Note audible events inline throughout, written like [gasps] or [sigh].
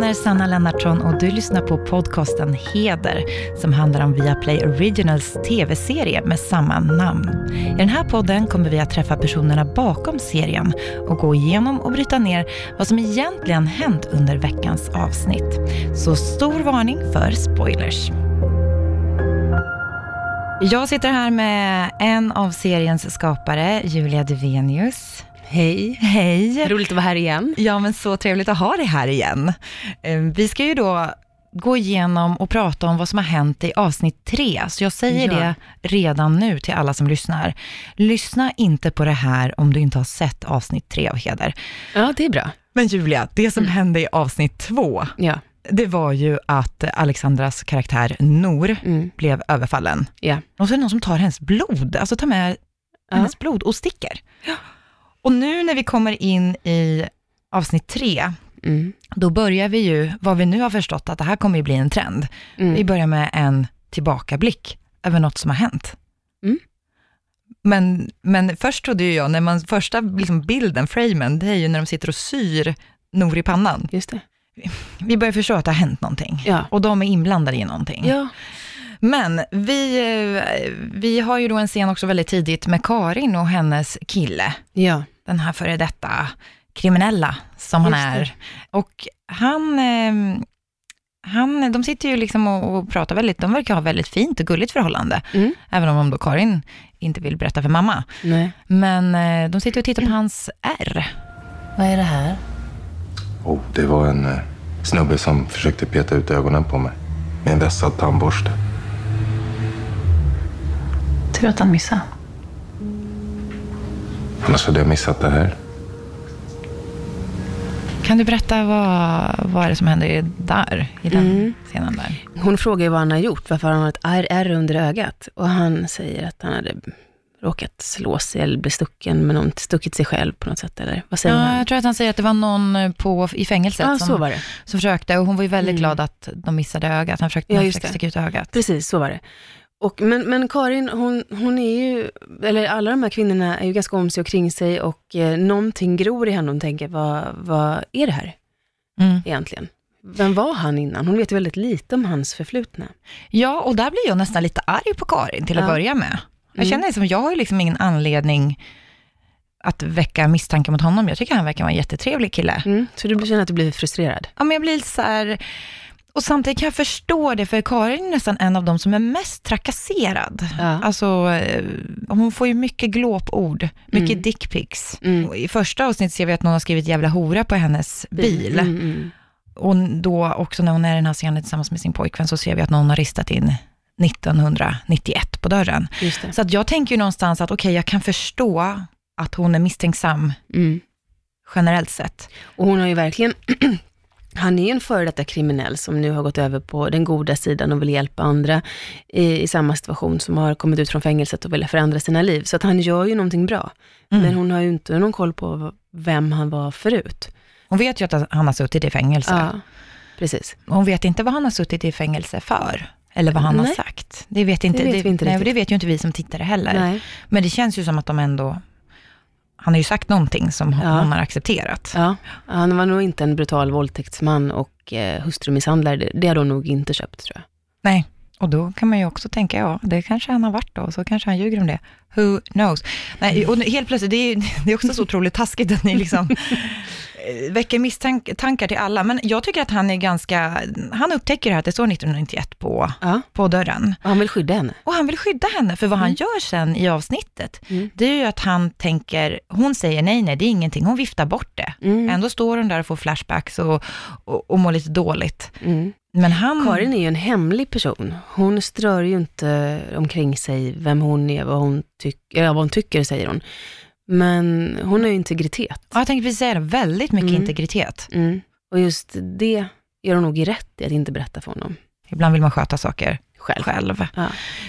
namn är Sanna Lennartsson och du lyssnar på podcasten Heder som handlar om Viaplay Originals tv-serie med samma namn. I den här podden kommer vi att träffa personerna bakom serien och gå igenom och bryta ner vad som egentligen hänt under veckans avsnitt. Så stor varning för spoilers. Jag sitter här med en av seriens skapare, Julia Duvenius. Hej. Hej. Roligt att vara här igen. Ja, men så trevligt att ha dig här igen. Eh, Vi ska ju då gå igenom och prata om vad som har hänt i avsnitt tre. Så jag säger Ja. det redan nu till alla som lyssnar. Lyssna inte på det här om du inte har sett avsnitt tre av Heder. Ja, det är bra. Men Julia, det som hände i avsnitt två, Ja. det var ju att Alexandras karaktär Nor Mm. blev överfallen. Ja. Och så är det någon som tar hennes blod, alltså tar med hennes blod och sticker. Och nu när vi kommer in i avsnitt tre, Mm. då börjar vi ju, vad vi nu har förstått, att det här kommer ju bli en trend. Mm. Vi börjar med en tillbakablick över något som har hänt. Mm. Men, men först trodde ju jag, när man, första liksom bilden, framen, det är ju när de sitter och syr Nor i pannan. Just det. Vi börjar förstå att det har hänt någonting. Ja. Och de är inblandade i någonting. Ja. Men vi, eh, vi har ju då en scen också väldigt tidigt med Karin och hennes kille. Ja. Den här före detta kriminella som han Just det. är. Och han, eh, han, de sitter ju liksom och, och pratar väldigt, de verkar ha väldigt fint och gulligt förhållande. Mm. Även om då Karin inte vill berätta för mamma. Nej. Men eh, de sitter och tittar på hans R. Vad är det här? Oh, det var en eh, snubbe som försökte peta ut ögonen på mig med en vässad tandborste. Tur att han missade. Annars hade jag missat det här. Kan du berätta vad, vad är det som händer där, i den Mm. scenen där? Hon frågar ju vad han har gjort, varför han har ett ärr under ögat. Och han säger att han hade råkat slå sig eller bli stucken med någon, stuckit sig själv på något sätt. Eller vad säger Ja, han? jag tror att han säger att det var någon på, i fängelset Ja, som, så var det. som försökte, och hon var ju väldigt Mm. glad att de missade ögat. Han försökte Ja, sticka ut ögat. Precis, så var det. Och, men, men Karin, hon, hon är ju, eller alla de här kvinnorna är ju ganska om sig och kring sig och eh, någonting gror i henne. Hon tänker, vad, vad är det här Mm. egentligen? Vem var han innan? Hon vet ju väldigt lite om hans förflutna. Ja, och där blir jag nästan lite arg på Karin till att Ja. börja med. Jag Mm. känner som, jag har ju liksom ingen anledning att väcka misstankar mot honom. Jag tycker han verkar vara en jättetrevlig kille. Mm. Så du känner att du blir frustrerad? Ja, men jag blir så här, och samtidigt kan jag förstå det, för Karin är nästan en av de som är mest trakasserad. Ja. Alltså, eh, hon får ju mycket glåpord, mycket Mm. dickpics. Mm. I första avsnittet ser vi att någon har skrivit jävla hora på hennes bil. Mm, mm. Och då också när hon är i den här scenen tillsammans med sin pojkvän så ser vi att någon har ristat in 1991 på dörren. Så att jag tänker ju någonstans att okej, jag kan förstå att hon är misstänksam Mm. generellt sett. Och hon har ju verkligen, [clears throat] han är ju en före detta kriminell som nu har gått över på den goda sidan och vill hjälpa andra i, i samma situation som har kommit ut från fängelset och vill förändra sina liv. Så att han gör ju någonting bra. Mm. Men hon har ju inte någon koll på vem han var förut. Hon vet ju att han har suttit i fängelse. Ja, precis. Hon vet inte vad han har suttit i fängelse för. Eller vad han har Nej. sagt. Det vet, inte, Det vet vi inte nej, riktigt. det vet ju inte vi som tittare heller. Nej. Men det känns ju som att de ändå, han har ju sagt någonting som Ja. hon har accepterat. Ja, han var nog inte en brutal våldtäktsman och eh, hustrumisshandlare. Det, det har de nog inte köpt tror jag. Nej, och då kan man ju också tänka, ja, det kanske han har varit då, så kanske han ljuger om det. Who knows? Nej, och helt plötsligt, det är, [laughs] det är också så otroligt taskigt att ni liksom eh, väcker misstankar till alla, men jag tycker att han är ganska, han upptäcker att det står 1991 på, Ja, på dörren. och han vill skydda henne. Och han vill skydda henne, för vad han gör sen i avsnittet, Mm. det är ju att han tänker, hon säger nej, nej, det är ingenting, hon viftar bort det. Mm. Ändå står hon där och får flashbacks och, och, och mår lite dåligt. Men han... Karin är ju en hemlig person. Hon strör ju inte omkring sig vem hon är, vad hon, tyck- ja, vad hon tycker, säger hon. Men hon har ju integritet. Ja, jag tänkte precis säga det, väldigt mycket Mm. integritet. Mm. Och just det gör hon nog i rätt i att inte berätta för honom Ibland vill man sköta saker själv. själv. Ja.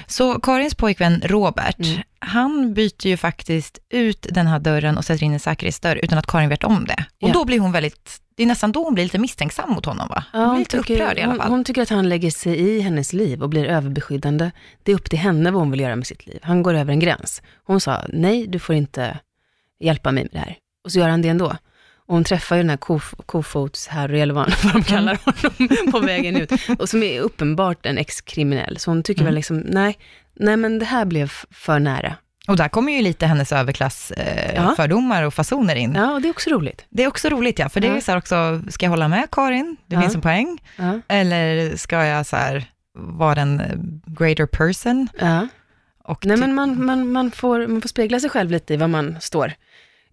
Så Karins pojkvän Robert, Mm. han byter ju faktiskt ut den här dörren och sätter in en säkerhetsdörr utan att Karin vet om det. Och Ja. då blir hon väldigt, det är nästan då hon blir lite misstänksam mot honom va? Hon blir lite tycker, upprörd i alla hon, fall. hon tycker att han lägger sig i hennes liv och blir överbeskyddande. Det är upp till henne vad hon vill göra med sitt liv. Han går över en gräns. Hon sa, nej, du får inte hjälpa mig med det här. Och så gör han det ändå. Och hon träffar ju den här kof kofots-Harry, eller vad, [laughs] vad de kallar honom, på vägen ut. Och som är uppenbart en ex-kriminell. Så hon tycker Mm. väl liksom, nej, nej men det här blev för nära. Och där kommer ju lite hennes överklassfördomar eh, Ja. och fasoner in. Ja, och det är också roligt. Det är också roligt ja, för det är Ja. så här också, ska jag hålla med Karin? Det Ja. finns en poäng. Eller ska jag så här vara en eh, greater person? Ja. Och Nej, men man, man, man, får, man får spegla sig själv lite i vad man står.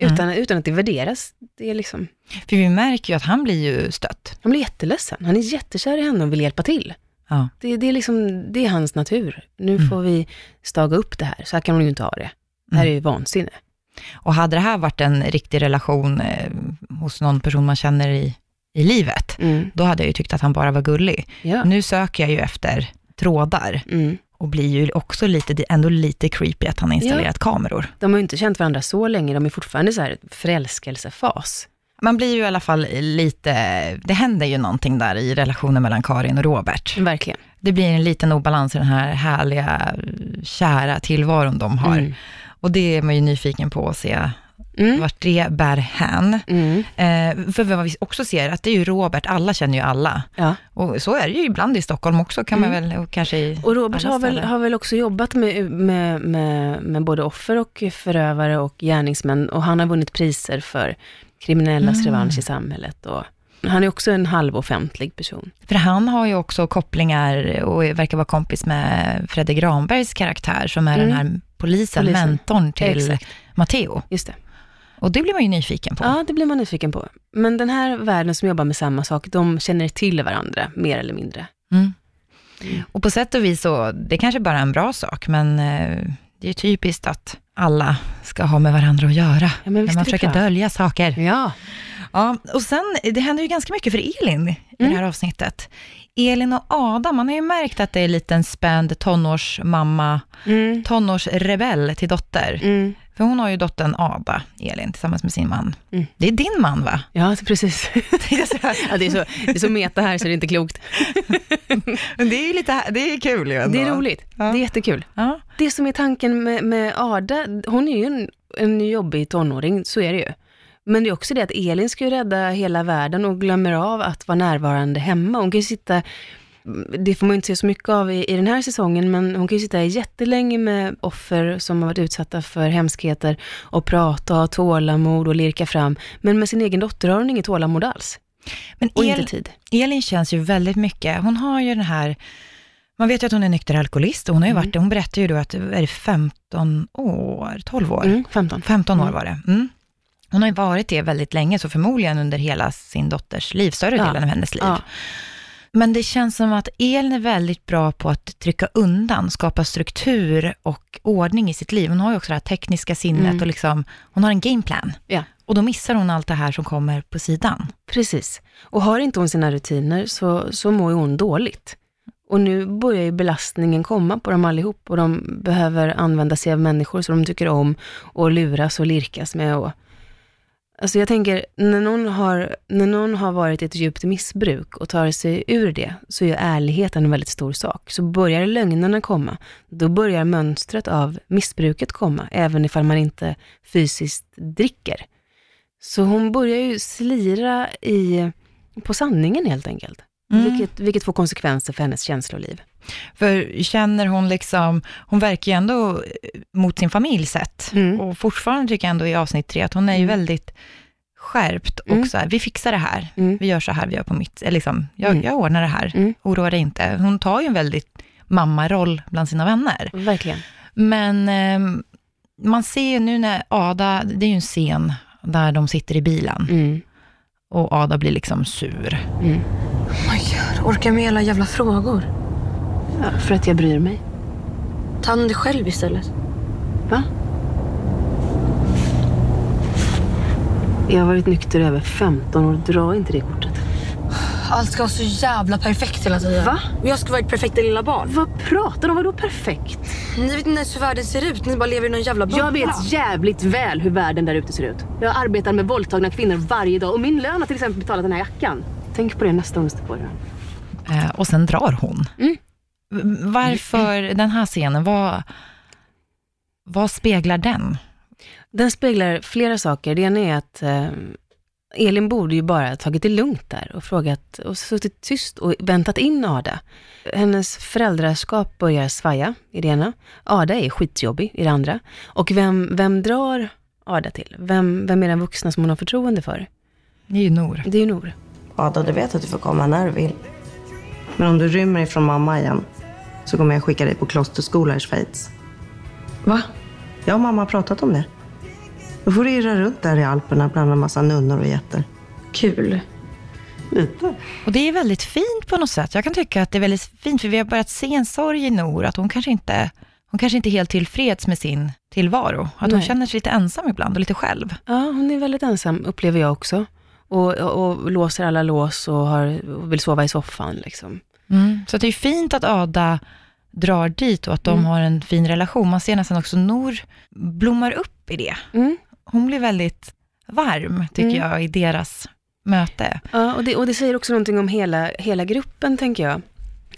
Mm. Utan, utan att det värderas. Det är liksom, För vi märker ju att han blir ju stött. han blir jätteledsen. Han är jättekär i henne och vill hjälpa till. Ja. Det, det, är liksom, det är hans natur. Nu Mm. får vi staga upp det här. Så här kan hon ju inte ha det. Det här är ju vansinne. Och hade det här varit en riktig relation eh, hos någon person man känner i, i livet, Mm. då hade jag ju tyckt att han bara var gullig. Ja. Nu söker jag ju efter trådar Mm. Och blir ju också lite, ändå lite creepy att han har installerat kameror. De har ju inte känt varandra så länge. De är fortfarande så här förälskelsefas. Man blir ju i alla fall lite, det händer ju någonting där i relationen mellan Karin och Robert. Verkligen. Det blir en liten obalans i den här härliga, kära tillvaron de har. Mm. Och det är man ju nyfiken på att se Mm. vart det bär hän. Mm. Eh, för vad vi också ser, att det är ju Robert, alla känner ju alla. Ja. Och så är det ju ibland i Stockholm också, kan man väl, och kanske i Mm. Och Robert har väl, har väl också jobbat med, med, med, med både offer och förövare och gärningsmän. Och han har vunnit priser för kriminellas Mm. revansch i samhället. Och han är också en halvoffentlig person. För han har ju också kopplingar och verkar vara kompis med Fredrik Granbergs karaktär, som är Mm. den här polisen, Polisen. mentorn till Exakt. Matteo. Just det. Och det blir man ju nyfiken på. Ja, det blir man nyfiken på. Men den här världen som jobbar med samma sak, de känner till varandra, mer eller mindre. Mm. Mm. Och på sätt och vis så, det kanske bara är en bra sak, men eh, det är typiskt att alla ska ha med varandra att göra. Ja, när man försöker dölja saker. Ja. Ja, och sen, det händer ju ganska mycket för Elin i Mm. det här avsnittet. Elin och Adam, man har ju märkt att det är lite en spänd tonårsmamma, Mm. tonårsrebell till dotter. Mm. För hon har ju dottern Ada, Elin, tillsammans med sin man. Mm. Det är din man va? Ja, precis. [laughs] ja, det, är så, det är så meta här så det är inte klokt. [laughs] Men det är ju lite, det är kul ju ändå. Det är roligt. Ja. Det är jättekul. Ja. Det som är tanken med, med Ada, hon är ju en, en jobbig tonåring, så är det ju. Men det är också det att Elin ska ju rädda hela världen och glömmer av att vara närvarande hemma. Hon kan ju sitta, det får man ju inte se så mycket av i, i den här säsongen, men hon kan ju sitta jättelänge med offer som har varit utsatta för hemskheter och prata, ha tålamod och lirka fram. Men med sin egen dotter har hon inget tålamod alls. Men Och El, inte tid. Elin känns ju väldigt mycket, hon har ju den här, man vet ju att hon är nykter alkoholist och hon har ju Mm. varit det, hon berättar ju då att, är det 15 år, 12 år? Mm, 15. 15 år Mm. var det. Mm. Hon har ju varit det väldigt länge, så förmodligen under hela sin dotters liv, större Ja. delen av hennes liv. Ja. Men det känns som att Elin är väldigt bra på att trycka undan, skapa struktur och ordning i sitt liv. Hon har ju också det här tekniska sinnet Mm. och liksom, hon har en gameplan. Ja. Och då missar hon allt det här som kommer på sidan. Precis. Och har inte hon sina rutiner så, så mår ju hon dåligt. Och nu börjar ju belastningen komma på dem allihop och de behöver använda sig av människor som de tycker om och luras och lirkas med. Och, alltså jag tänker, när någon, har, när någon har varit i ett djupt missbruk och tar sig ur det, så är ärligheten en väldigt stor sak. Så börjar lögnerna komma, då börjar mönstret av missbruket komma, även ifall man inte fysiskt dricker. Så hon börjar ju slira i, på sanningen helt enkelt. Mm. Vilket, vilket får konsekvenser för hennes känsloliv. För känner hon liksom, hon verkar ju ändå eh, mot sin familj sett. Mm. Och fortfarande tycker jag ändå i avsnitt tre att hon är ju Mm. väldigt skärpt och Mm. så här, vi fixar det här. Mm. Vi gör så här, vi gör på mitt, eller liksom, jag, Mm. jag ordnar det här. Mm. Oroa dig inte. Hon tar ju en väldigt mammaroll bland sina vänner. Verkligen. Men eh, man ser ju nu när Ada, det är ju en scen där de sitter i bilen Mm. och Ada blir liksom sur. Mm. Oh my God, orkar med alla jävla frågor. Ja, för att jag bryr mig. Ta hand om dig själv istället. Va? Jag har varit nykter i över 15 år. Dra inte det kortet. Allt ska vara så jävla perfekt hela tiden. Va? Och jag ska vara ett perfekta lilla barn. Vad pratar du om? Vadå perfekt? Ni vet inte ens hur världen ser ut. Ni bara lever i någon jävla bubbla. Jag vet jävligt väl hur världen där ute ser ut. Jag arbetar med våldtagna kvinnor varje dag och min lön har till exempel betalat den här jackan. Tänk på det nästa onsdag på dig. Eh, och sen drar hon. Mm. Varför den här scenen, vad, vad speglar den? Den speglar flera saker. Det ena är att eh, Elin borde ju bara ha tagit det lugnt där och frågat och suttit tyst och väntat in Ada. Hennes föräldraskap börjar svaja i det ena. Ada är skitjobbig i det andra. Och vem, vem drar Ada till? Vem, vem är den vuxna som hon har förtroende för? Det är ju Nor. Det är ju Nor. Ada, du vet att du får komma när du vill. Men om du rymmer ifrån mamma igen så kommer jag skicka dig på klosterskola i Schweiz. Va? Jag och mamma har pratat om det. Då får du irra runt där i Alperna bland en massa nunnor och getter. Kul. Lite. Och det är väldigt fint på något sätt. Jag kan tycka att det är väldigt fint, för vi har börjat se en sorg i Nor, att hon kanske inte, hon kanske inte är helt tillfreds med sin tillvaro. Att hon Nej. känner sig lite ensam ibland och lite själv. Ja, hon är väldigt ensam, upplever jag också. Och, och, och låser alla lås och, har, och vill sova i soffan. Liksom. Mm. Så det är fint att Ada drar dit och att de Mm. har en fin relation. Man ser nästan också Nor blommar upp i det. Mm. Hon blir väldigt varm, tycker Mm. jag, i deras möte. Ja, och det, och det säger också någonting om hela, hela gruppen, tänker jag.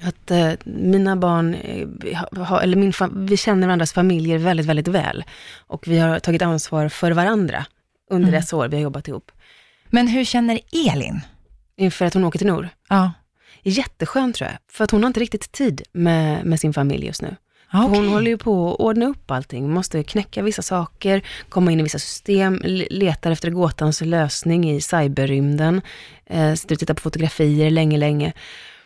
Att eh, mina barn, eh, ha, eller min vi känner varandras familjer väldigt, väldigt väl. Och vi har tagit ansvar för varandra under Mm. dessa år vi har jobbat ihop. Men hur känner Elin? Inför att hon åker till Nor. Ja, Jätteskönt tror jag, för att hon har inte riktigt tid med, med sin familj just nu. För okej. Hon håller ju på att ordna upp allting, måste knäcka vissa saker, komma in i vissa system, letar efter gåtans lösning i cyberrymden, eh, sitter och tittar på fotografier länge, länge,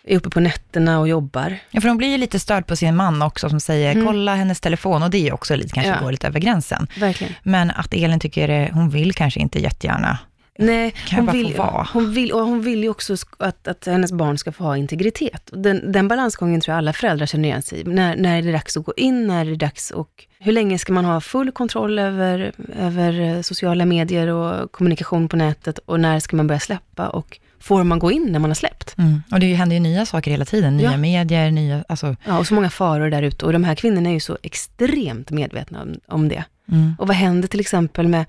är uppe på nätterna och jobbar. Ja, för hon blir ju lite störd på sin man också, som säger, Mm. kolla hennes telefon, och det är ju också lite, kanske Ja. går lite över gränsen. Verkligen. Men att Elin tycker, det, hon vill kanske inte jättegärna. Nej, Kan jag hon bara vill, få vara? hon, vill, och hon vill ju också att, att hennes barn ska få ha integritet. Den, den balansgången tror jag alla föräldrar känner igen sig i. När, när är det dags att gå in, när är det dags och hur länge ska man ha full kontroll över, över eh, sociala medier och kommunikation på nätet och när ska man börja släppa och får man gå in när man har släppt? Mm. Och det händer ju nya saker hela tiden, nya Ja. medier, nya, alltså, Ja, och så många faror där ute och de här kvinnorna är ju så extremt medvetna om, om det. mm. Och vad händer till exempel med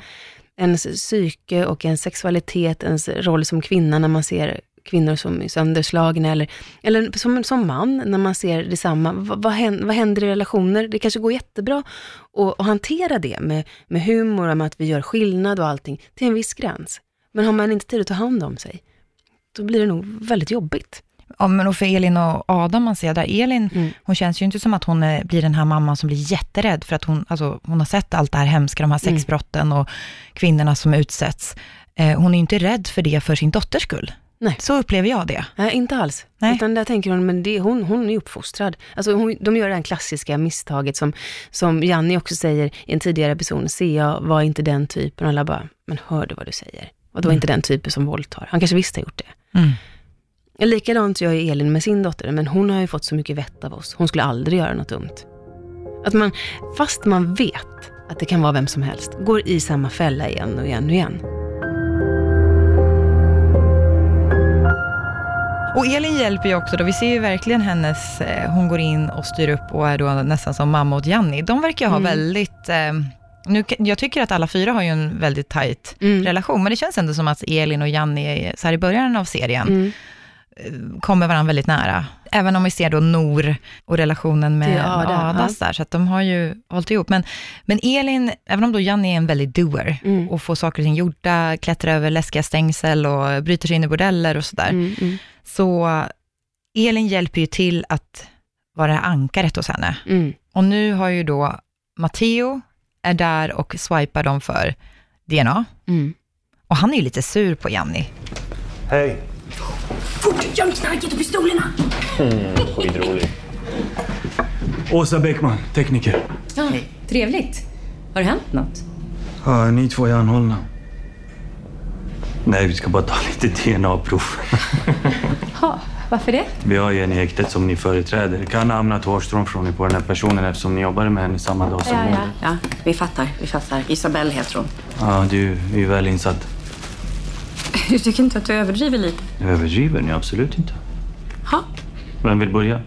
ens psyke och ens sexualitet, ens roll som kvinna när man ser kvinnor som är sönderslagna eller, eller som, som man när man ser detsamma. Vad, vad, händer, vad händer i relationer? Det kanske går jättebra att, att hantera det med, med humor och med att vi gör skillnad och allting till en viss gräns. Men har man inte tid att ta hand om sig, då blir det nog väldigt jobbigt. Ja, men och för Elin och Adam, man ser där, Elin, Mm. hon känns ju inte som att hon eh, blir den här mamman som blir jätterädd, för att hon, alltså, hon har sett allt det här hemska, de här Mm. sexbrotten och kvinnorna som utsätts. Eh, hon är ju inte rädd för det för sin dotters skull. Nej. Så upplever jag det. Nej, inte alls. Nej. Utan där tänker hon, men det, hon, hon är uppfostrad. Alltså hon, de gör det här klassiska misstaget som, som Janni också säger i en tidigare episod. Se, jag var inte den typen. Och alla bara, men hör du vad du säger? Och det var inte den typen som våldtar. Han kanske visst har gjort det. Mm. Likadant gör ju Elin med sin dotter, men hon har ju fått så mycket vett av oss. Hon skulle aldrig göra något dumt. Att man, fast man vet att det kan vara vem som helst, går i samma fälla igen och igen och igen. Och Elin hjälper ju också då, vi ser ju verkligen hennes, eh, hon går in och styr upp och är då nästan som mamma åt Janni. De verkar ha Mm. väldigt, eh, nu, jag tycker att alla fyra har ju en väldigt tajt Mm. relation, men det känns ändå som att Elin och Janni, så här i början av serien, Mm. Kommer varandra väldigt nära. Även om vi ser då Nor och relationen med Till med Ada, Adas där, så att de har ju hållit ihop. Men, men Elin, även om då Janni är en väldigt doer Mm. och får saker och ting gjorda, klättrar över läskiga stängsel och bryter sig in i bordeller och sådär, Mm, mm, så Elin hjälper ju till att vara ankaret hos henne. mm. Och nu har ju då Matteo är där och swipar dem för DNA. Mm. Och han är ju lite sur på Janni. Hej. Göm knarket och pistolerna! Skitrolig. Åsa Bäckman, tekniker. Ja, trevligt. Har det hänt något? Ja, ni två är anhållna. Nej, vi ska bara ta lite DNA-prov. [laughs] Ja, varför det? Vi har ju en i häktet som ni företräder. Det kan ha hamnat hårstrån på den här personen eftersom ni jobbade med henne samma dag som Ja, ja. mordet. Ja, vi fattar. Vi fattar. Isabelle heter hon. Ja, du är ju väl insatt. Du tycker inte att du överdriver lite? Överdriver ni absolut inte. Ha? Vem vill börja?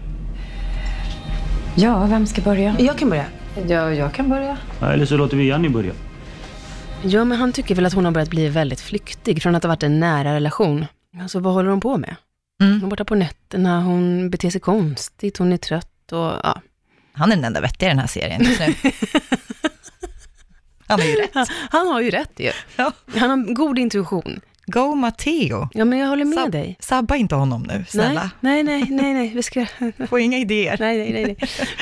Ja, vem ska börja? Jag kan börja. Ja, jag kan börja. Ja, eller så låter vi Janni börja. Ja, men han tycker väl att hon har börjat bli väldigt flyktig från att ha varit en nära relation. Alltså vad håller hon på med? Mm. Hon är borta på nätterna, hon beter sig konstigt, hon är trött och ja. Han är den enda vettiga i den här serien just nu. [laughs] Han har ju rätt. Han har ju rätt ju. Ja. Han har god intuition. Go Matteo. Ja, men jag håller med Sab- dig. Sabba inte honom nu, snälla. Nej, nej, nej, nej, nej, vi ska... [laughs] Få inga idéer. Nej, nej, nej,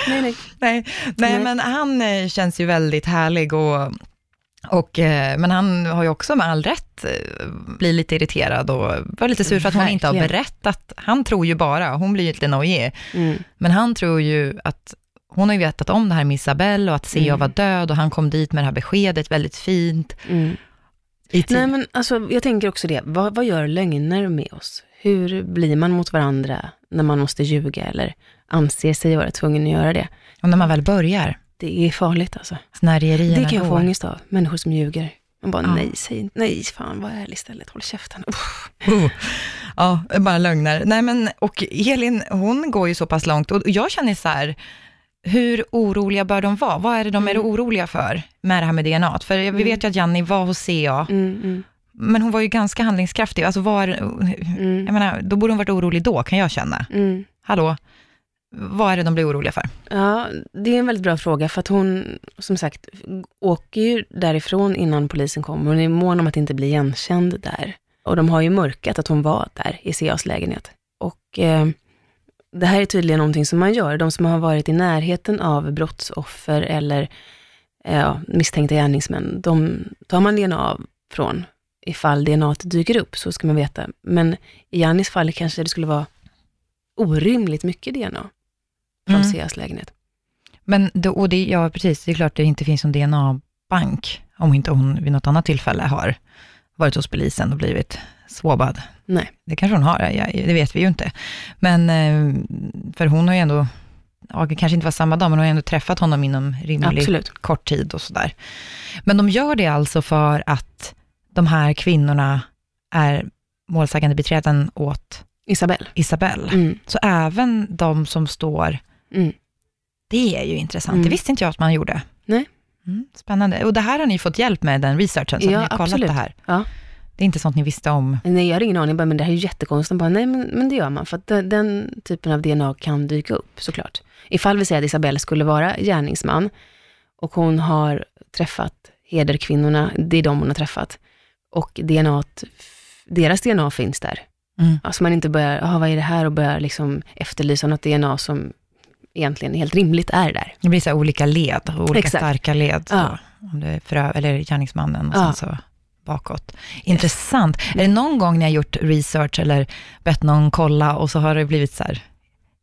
nej, nej, [laughs] nej. Nej, nej, men han eh, känns ju väldigt härlig och, och eh, men han har ju också med all rätt eh, blivit lite irriterad och var lite sur för att hon inte har berättat. Han tror ju bara, hon blir ju lite nojig, Mm. men han tror ju att hon har ju vetat om det här med Isabelle och att Sea Mm. var död och han kom dit med det här beskedet väldigt fint. Mm. I. Nej, men alltså, jag tänker också det. Vad, vad gör lögner med oss? Hur blir man mot varandra när man måste ljuga eller anser sig vara tvungen att göra det? Och när man väl börjar, Det är farligt alltså. snärjerierna Det kan jag få ångest av. Människor som ljuger. Man bara, Ja. nej, säg inte- nej, fan, var ärlig istället. Håll käften. Uff. Oh. Ja, bara lögner. Nej, men, och Elin, hon går ju så pass långt och jag känner så här, hur oroliga bör de vara? Vad är det de är oroliga för med det här med DNA? För vi vet ju att Janni var hos CA, Mm, mm, men hon var ju ganska handlingskraftig. Alltså var, mm, jag menar, då borde hon varit orolig då, kan jag känna. mm. Hallå, vad är det de blir oroliga för? Ja, det är en väldigt bra fråga, för att hon, som sagt, åker ju därifrån innan polisen kommer. Hon är mån om att inte bli igenkänd där. Och de har ju mörkat att hon var där i CAs lägenhet. Och eh, det här är tydligen någonting som man gör. De som har varit i närheten av brottsoffer eller eh, ja, misstänkta gärningsmän, de tar man DNA av från ifall DNA dyker upp, så ska man veta. Men i Jannis fall kanske det skulle vara orimligt mycket DNA från Mm. CAs lägenhet. Men då, och det, ja, precis, det är klart det inte finns någon DNA-bank, om inte hon vid något annat tillfälle har varit hos polisen och blivit swabad. Nej. Det kanske hon har, det vet vi ju inte. Men, eh, för hon har ju ändå, ja, det kanske inte var samma dag, men hon har ju ändå träffat honom inom rimlig Absolut. kort tid och sådär. Men de gör det alltså för att de här kvinnorna är målsägande beträden åt Isabelle. Isabelle. Mm. Så även de som står, Mm. det är ju intressant. Mm. Det visste inte jag att man gjorde. Nej. Mm, spännande. Och det här har ni fått hjälp med, den researchen, så Ja, ni har kollat absolut. det här. Ja. Det är inte sånt ni visste om. Nej, jag har ingen aning, bara, men det här är ju jättekonstigt. Bara, nej, men, men det gör man, för att den, den typen av DNA kan dyka upp, såklart. Ifall vi säger att Isabelle skulle vara gärningsman och hon har träffat hederkvinnorna, det är de hon har träffat, och DNA, deras DNA finns där. Mm. Alltså man inte börjar, aha, vad är det här, och börjar liksom efterlysa något DNA som egentligen helt rimligt är där. Det blir så olika led, olika Exakt. starka led. Ja. Om det är frö, eller gärningsmannen och Ja. sen så bakåt. Intressant. Är det någon gång ni har gjort research eller bett någon kolla och så har det blivit så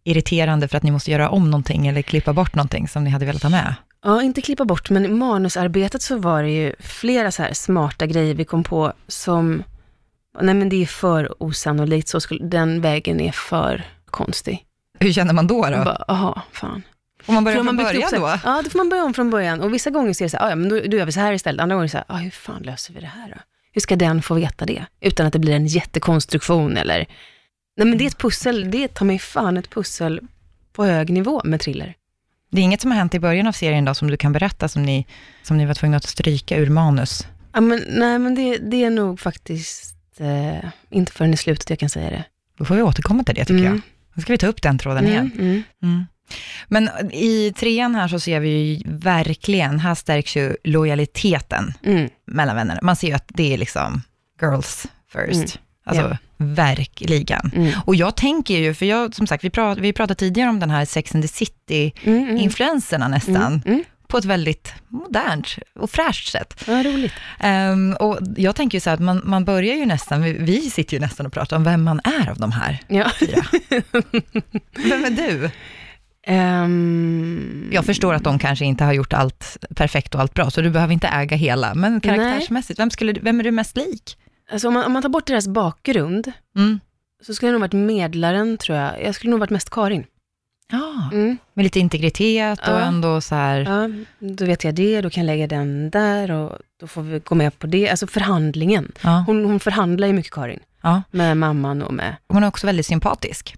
irriterande för att ni måste göra om någonting eller klippa bort någonting som ni hade velat ha med? Ja, inte klippa bort, men i manusarbetet så var det ju flera så här smarta grejer vi kom på som, nej men det är för osannolikt, så skulle, den vägen är för konstig. Hur känner man då? då? Man bara, aha, fan. Får man börja Får från upp början då? här- Ja, då får man börja om från början. Och vissa gånger så är det så här, "Ah, ja men då, då gör vi så här istället. Andra gånger så här, ah, hur fan löser vi det här då? Hur ska den få veta det? Utan att det blir en jättekonstruktion eller, nej men det är ett pussel, det är ta mig fan ett pussel på hög nivå med thriller. Det är inget som har hänt i början av serien då, som du kan berätta, som ni, som ni var tvungna att stryka ur manus? Ja, men, nej, men det, det är nog faktiskt eh, inte förrän i slutet jag kan säga det. Då får vi återkomma till det, tycker Mm. jag. Då ska vi ta upp den tråden igen. Mm, mm. Mm. Men i trean här så ser vi ju verkligen, här stärks ju lojaliteten Mm. mellan vänner. Man ser ju att det är liksom girls first. Mm. Alltså Ja. verkligen. Mm. Och jag tänker ju, för jag, som sagt, vi pratade, vi pratade tidigare om den här Sex and the City-influenserna Mm, mm. nästan, Mm, mm. På ett väldigt modernt och fräscht sätt. Ja, roligt. Ehm, och jag tänker ju så här att man, man börjar ju nästan, vi, vi sitter ju nästan och pratar om vem man är av de här Ja. fyra. [laughs] vem är du? Ehm, Jag förstår att de kanske inte har gjort allt perfekt och allt bra, så du behöver inte äga hela, men karaktärsmässigt, vem, skulle, vem är du mest lik? Alltså om man, om man tar bort deras bakgrund, Mm. så skulle jag nog varit medlaren, tror jag. Jag skulle nog varit mest Karin. Ja, Mm. med lite integritet och Ja. ändå så här, Ja, då vet jag det, då kan jag lägga den där och då får vi gå med på det. Alltså förhandlingen. ja, Hon, hon förhandlar ju mycket, Karin. ja. Med mamman och med, Hon är också väldigt sympatisk.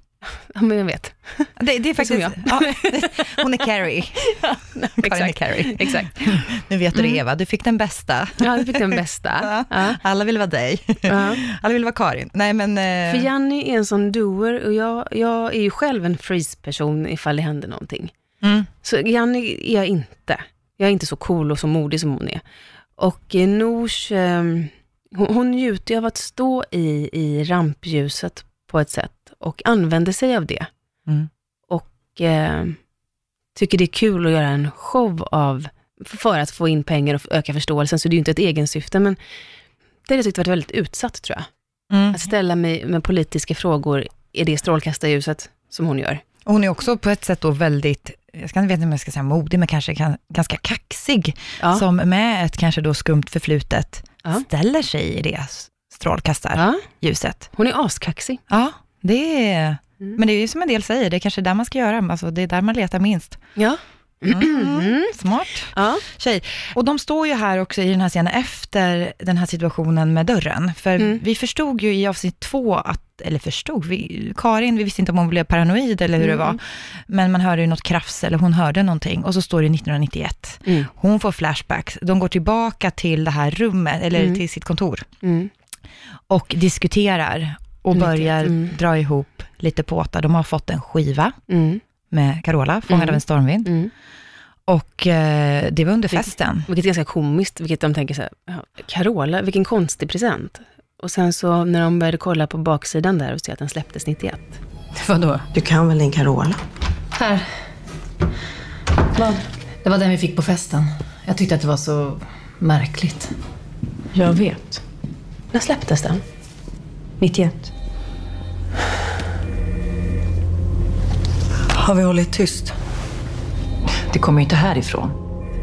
Ja men jag vet. Det, det är faktiskt, som ja, hon är Carrie. [laughs] Karin är Carrie. Exakt. Nu vet du det Eva, du fick den bästa. Ja, du fick den bästa. [laughs] Ja. Alla vill vara dig. Ja. Alla vill vara Karin. Nej men... För Eh, Janni är en sån doer och jag, jag är ju själv en freeze-person ifall det händer någonting. mm, Så Janni är jag inte. Jag är inte så cool och så modig som hon är. Och eh, Noosh, eh, hon, hon njuter ju av att stå i, i rampljuset på ett sätt och använder sig av det. Mm. Och eh, tycker det är kul att göra en show av, för att få in pengar och öka förståelsen, så det är ju inte ett egensyfte, men det har jag tyckt varit väldigt utsatt tror jag. Mm. Att ställa mig med politiska frågor i det strålkastarljuset som hon gör. Och Hon är också på ett sätt då väldigt, jag ska inte veta om jag ska säga modig, men kanske kan, ganska kaxig, Ja. som med ett kanske då skumt förflutet Ja. ställer sig i det strålkastarljuset. Ja, hon är askaxig. Ja, det är, Mm. men det är ju som en del säger, det är kanske där man ska göra, alltså det är där man letar minst. Ja. Mm. Smart Ja. tjej. Och de står ju här också i den här scenen efter den här situationen med dörren. För Mm. vi förstod ju i avsnitt två att, eller förstod, vi, Karin, vi visste inte om hon blev paranoid eller hur det Mm. var. Men man hörde ju något krafs eller hon hörde någonting. Och så står det 1991. Mm. Hon får flashbacks. De går tillbaka till det här rummet, eller Mm. till sitt kontor. Mm. Och diskuterar och 91, börjar mm. dra ihop lite påtar. De har fått en skiva Mm. med Carola, Fångad Mm. av en stormvind. Mm. Och eh, det var under festen. Vilket är ganska komiskt, vilket de tänker så här, "Ja, Carola, vilken konstig present. Och sen så när de började kolla på baksidan där och se att den släpptes 91. [laughs] Vadå? Du kan väl din Carola? Här. Vad? Det var den vi fick på festen. Jag tyckte att det var så märkligt. Jag vet. När släpptes den? 91. Har vi hållit tyst? Det kommer ju inte härifrån.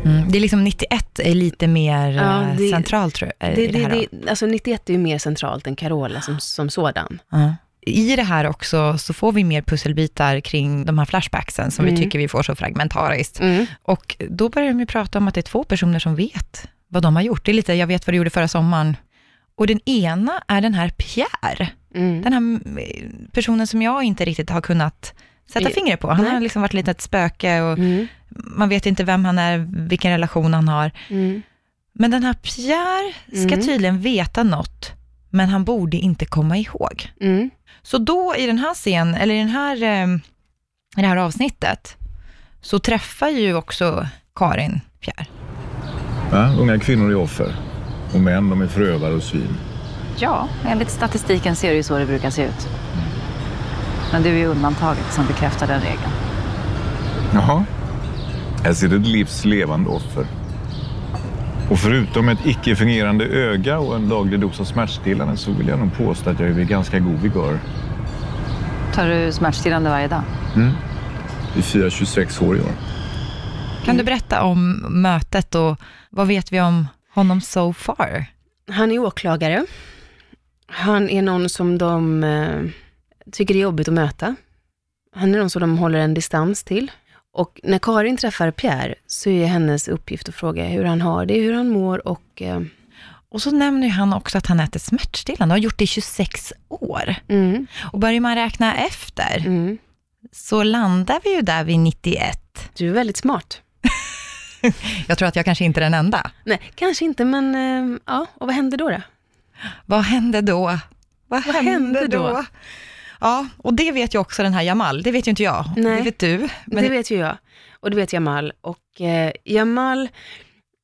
Mm. Det är liksom 91 är lite mer Ja, eh, det- centralt tror jag. Det, det det, alltså 91 är ju mer centralt än Carola som, som sådan. Ja. I det här också så får vi mer pusselbitar kring de här flashbacksen som Mm. vi tycker vi får så fragmentariskt. Mm. Och då börjar de ju prata om att det är två personer som vet vad de har gjort. Det är lite, jag vet vad du gjorde förra sommaren. Och den ena är den här Pierre, Mm. den här eh, personen som jag inte riktigt har kunnat sätta Eh, fingret på. Han nej. har liksom varit lite ett spöke och Mm. man vet inte vem han är, vilken relation han har. Mm. Men den här Pierre ska Mm. tydligen veta något, men han borde inte komma ihåg. Mm. Så då i den här scenen, eller i, den här, eh, i det här avsnittet, så träffar ju också Karin Pierre. Ja, unga kvinnor är offer. Och män, de är förövare och svin. Ja, enligt statistiken ser det ju så det brukar se ut. Men du är ju undantaget som bekräftar den regeln. Jaha. Här ser du ett livs levande offer. Och förutom ett icke-fungerande öga och en daglig dos av smärtstillande så vill jag nog påstå att jag är vid ganska god vigör. Tar du smärtstillande varje dag? Mm. Vi firar 26 år i år. Kan du berätta om mötet och vad vet vi om honom so far? Han är åklagare. Han är någon som de eh, tycker det är jobbigt att möta. Han är någon som de håller en distans till. Och när Karin träffar Pierre så är hennes uppgift att fråga hur han har det, hur han mår och... Eh, Och så nämner han också att han äter smärtstillande och har gjort det i 26 år. mm, Och börjar man räkna efter mm. så landar vi ju där vid 91. Du är väldigt smart. [laughs] Jag tror att jag kanske inte är den enda. Nej, kanske inte, men eh, ja, och vad hände då? då? Vad hände då? Vad, hände, hände då? då? Ja, och det vet ju också den här Jamal. Det vet ju inte jag. Nej. Det vet du. Men det vet ju jag. Och det vet Jamal. Och eh, Jamal,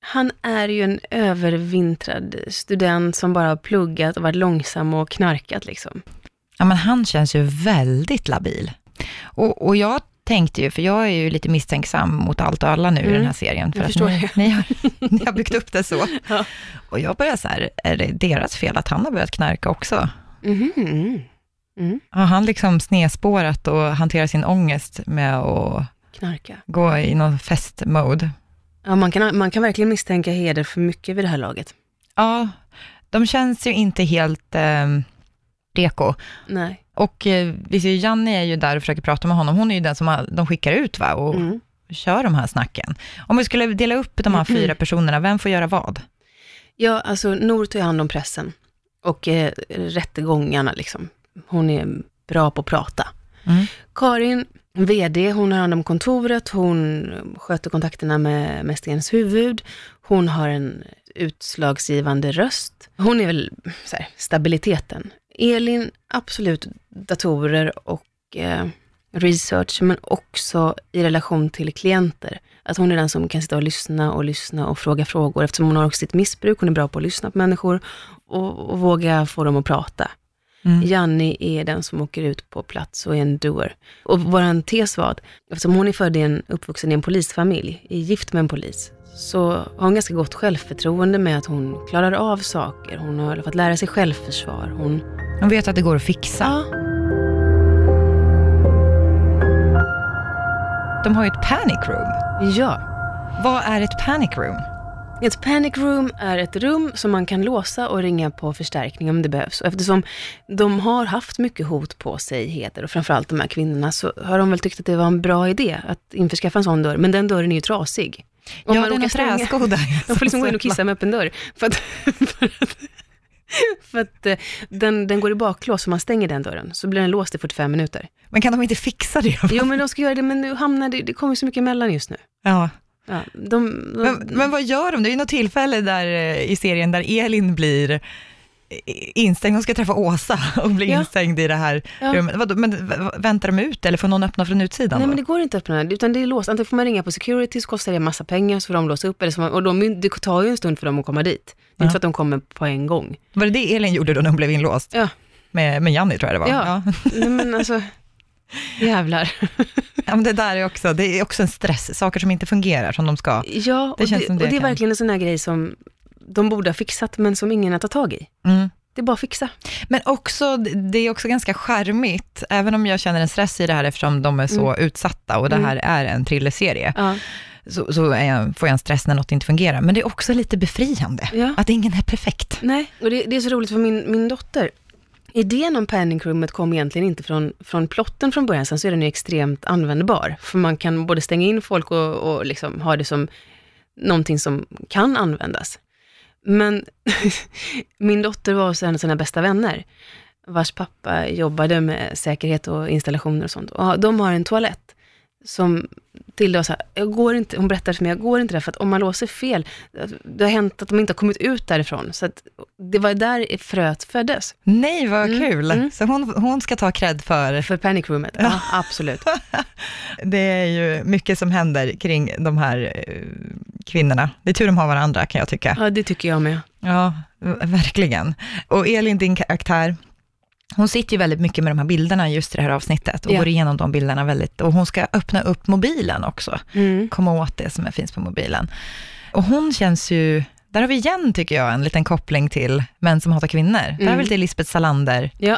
han är ju en övervintrad student som bara har pluggat och varit långsam och knarkat liksom. Ja, men han känns ju väldigt labil. Och, och jag tänkte ju, för jag är ju lite misstänksam mot allt och alla nu i Mm. den här serien, för Jag att ni, ni, har, ni har byggt upp det så. [laughs] Ja. Och jag börjar så här, är det deras fel att han har börjat knarka också? Mhm. Mm. Har han liksom snedspårat och hanterar sin ångest med att Knarka. gå i någon festmode? Ja, man kan, man kan verkligen misstänka Heder för mycket vid det här laget. Ja, de känns ju inte helt eh, reko. Nej. Och eh, vi ser ju, Janni är ju där och försöker prata med honom. Hon är ju den som de skickar ut va? och Mm. kör de här snacken. Om vi skulle dela upp de här fyra personerna, vem får göra vad? Ja, alltså Nor tar hand om pressen och eh, rättegångarna liksom. Hon är bra på att prata. Mm. Karin, VD, hon har hand om kontoret, hon sköter kontakterna med, med Stens huvud, hon har en utslagsgivande röst. Hon är väl så här, stabiliteten. Elin, absolut datorer och eh, research, men också i relation till klienter. Att hon är den som kan sitta och lyssna och lyssna och fråga frågor, eftersom hon har också sitt missbruk, hon är bra på att lyssna på människor och, och våga få dem att prata. Mm. Janni är den som åker ut på plats och är en doer. Och vår tes var att eftersom hon är född i en, uppvuxen i en polisfamilj, är gift med en polis, så har hon ganska gott självförtroende med att hon klarar av saker. Hon har fått lära sig självförsvar. Hon, Hon vet att det går att fixa. ja, De har ju ett panic room. ja. Vad är ett panic room? Ett panic room är ett rum som man kan låsa och ringa på förstärkning om det behövs. Och eftersom de har haft mycket hot på sig, Heder, och framförallt de här kvinnorna, så har de väl tyckt att det var en bra idé att införskaffa en sån dörr. Men den dörren är ju trasig. Om ja, man det är [laughs] där. De får liksom gå in och kissa med öppen dörr. För att, för [laughs] att, för att eh, den, den går i baklås, så man stänger den dörren, så blir den låst i 45 minuter. Men kan de inte fixa det? [laughs] Jo, men de ska göra det, men nu hamnar det, det kommer så mycket emellan just nu. Ja. Ja, de, de, Men, men vad gör de? Det är ju något tillfälle där, eh, i serien där Elin blir instängd, hon ska träffa Åsa och blir Ja. instängd i det här Ja. rummet. Vadå, Men väntar de ut eller får någon öppna från utsidan? Nej, då? men det går inte att öppna utan det är låst. Antingen får man ringa på security, så kostar det en massa pengar, så får de låsa upp, eller så man, och de, det tar ju en stund för dem att komma dit. Det är Ja. inte så att de kommer på en gång. Var det det Elin gjorde då när hon blev inlåst? Ja. Med, med Janni tror jag det var. Ja. Nej, men alltså, [laughs] jävlar. Ja, men det där är också, det är också en stress, saker som inte fungerar som de ska. Ja, Det och, känns det, som det och det är verkligen en sån här grej som de borde ha fixat, men som ingen har tagit tag i. Mm. Det är bara att fixa. Men också, det är också ganska charmigt, även om jag känner en stress i det här eftersom de är så utsatta och det här är en thrillerserie, Ja. så, så jag, får jag en stress när något inte fungerar. Men det är också lite befriande, Ja. att ingen är perfekt. Nej, och det, det är så roligt för min, min dotter, idén om panic roomet kom egentligen inte från, från plotten från början, sen så är den ju extremt användbar. För man kan både stänga in folk och, och liksom ha det som någonting som kan användas. Men [laughs] min dotter var hos en av sina bästa vänner, vars pappa jobbade med säkerhet och installationer och sånt. Och de har en toalett som till då så här, jag går inte, hon berättar för mig, jag går inte där för att om man låser fel, det har hänt att de inte har kommit ut därifrån. Så att det var där fröet föddes, Nej, vad Mm, kul! mm. Så hon, hon ska ta cred för, för panic roomet. Ja, [laughs] absolut. [laughs] det är ju mycket som händer kring de här eh, kvinnorna. Det är tur de har varandra kan jag tycka. Ja, det tycker jag med. Ja, verkligen. Och Elin, din karaktär, hon sitter ju väldigt mycket med de här bilderna just i det här avsnittet och Ja. går igenom de bilderna väldigt, och hon ska öppna upp mobilen också, Mm. komma åt det som finns på mobilen. Och hon känns ju, där har vi igen tycker jag en liten koppling till män som hatar kvinnor. Där har Mm. vi lite Lisbeth Salander. [laughs] Ja.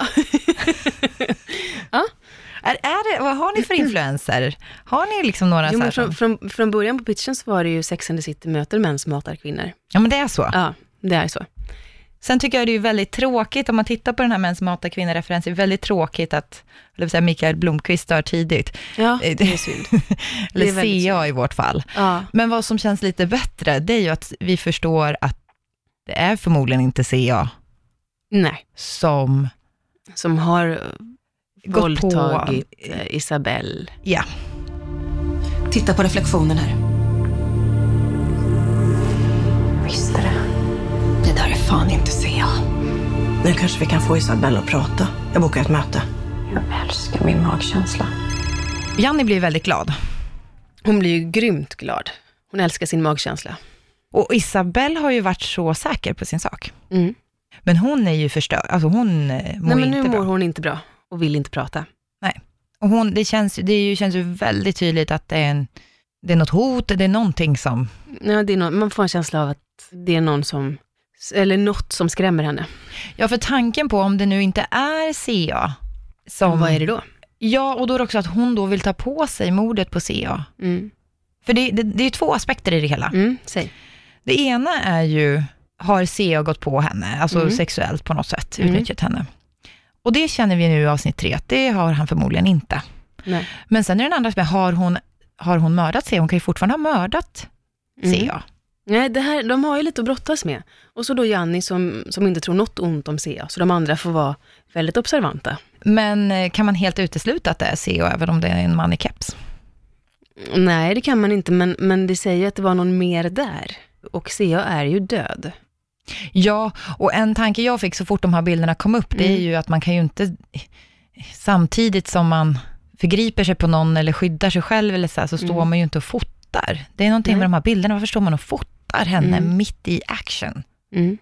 Är, är det, vad har ni för influenser? Har ni liksom några Jo, men från, från, från början på pitchen så var det ju Sex and the City möter män som hatar kvinnor. ja men det är så. Ja, det är så. Sen tycker jag det är väldigt tråkigt, om man tittar på den här män som hatar kvinnor-referensen, det är väldigt tråkigt att, eller säga Mikael Blomqvist dör tidigt. Ja, Eh, det är synd. [laughs] Eller Det är CA i vårt fall. Ja, Men vad som känns lite bättre, det är ju att vi förstår att det är förmodligen inte CA nej. som, Som har Gått våldtagit på- eh, Isabelle. ja, Titta på reflektionen här. Nu kanske vi kan få Isabelle att prata. Jag bokar ett möte. Jag älskar min magkänsla. Janni blir väldigt glad. Hon blir ju grymt glad. Hon älskar sin magkänsla. Och Isabelle har ju varit så säker på sin sak. Mm. Men hon är ju förstörd, alltså hon eh, mår Nej, men inte nu bra. mår hon inte bra och vill inte prata. Och hon, det känns, det är ju, känns ju väldigt tydligt att det är, en, det är något hot, det är någonting som... Ja, det är någon, man får en känsla av att det är någon som, eller något som skrämmer henne. Ja, för tanken på om det nu inte är CA som... Vad är det då? Ja, och då är det också att hon då vill ta på sig mordet på CA. Mm. För det, det, det är ju två aspekter i det hela. Mm, säg. Det ena är ju, har CA gått på henne, alltså Mm. sexuellt på något sätt, Mm. utnyttjat henne? Och det känner vi nu i avsnitt tre, att det har han förmodligen inte. Nej. Men sen är den andra aspekten, har hon, har hon mördat CA? Hon kan ju fortfarande ha mördat Mm. CA. Nej, det här, de har ju lite att brottas med. Och så då Janni som, som inte tror något ont om Sea, så de andra får vara väldigt observanta. Men eh, kan man helt utesluta att det är CA, även om det är en man i keps? Nej, det kan man inte, men, men det säger att det var någon mer där. Och Sea är ju död. Ja, och en tanke jag fick så fort de här bilderna kom upp, det är Mm. ju att man kan ju inte, samtidigt som man förgriper sig på någon eller skyddar sig själv eller så, här, så står Mm. man ju inte och fotar. Det är någonting Nej. med de här bilderna, varför står man och fotar henne Mm. mitt i action? Mm.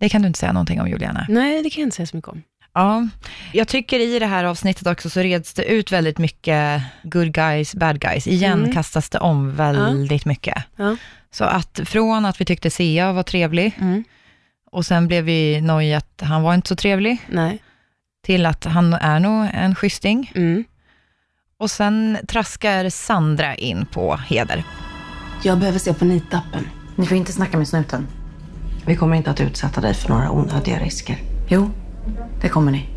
Det kan du inte säga någonting om, Juliana. Nej, det kan jag inte säga så mycket om. Ja, jag tycker i det här avsnittet också så reds det ut väldigt mycket good guys, bad guys. Igen Mm. kastas det om väldigt mycket. Ja. Så att från att vi tyckte Sia var trevlig, Mm. och sen blev vi nojiga att han var inte så trevlig, Nej. till att han är nog en schysting. Mm. Och sen traskar Sandra in på Heder. Jag behöver se på nitappen. Ni får inte snacka med snuten. Vi kommer inte att utsätta dig för några onödiga risker. Jo, det kommer ni.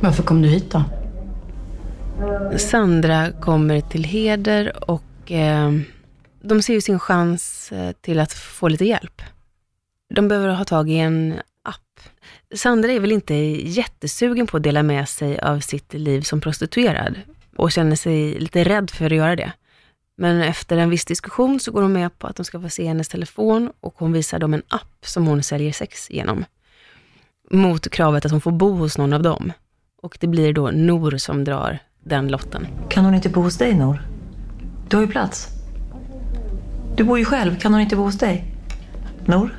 Varför kom du hit då? Sandra kommer till Heder och eh, de ser ju sin chans eh, till att få lite hjälp. De behöver ha tag i en app. Sandra är väl inte jättesugen på att dela med sig av sitt liv som prostituerad och känner sig lite rädd för att göra det. Men efter en viss diskussion så går hon med på att de ska få se hennes telefon och hon visar dem en app som hon säljer sex genom. Mot kravet att hon får bo hos någon av dem. Och det blir då Nor som drar den lotten. Kan hon inte bo hos dig, Nor? Du har ju plats. Du bor ju själv. Kan hon inte bo hos dig? Nor?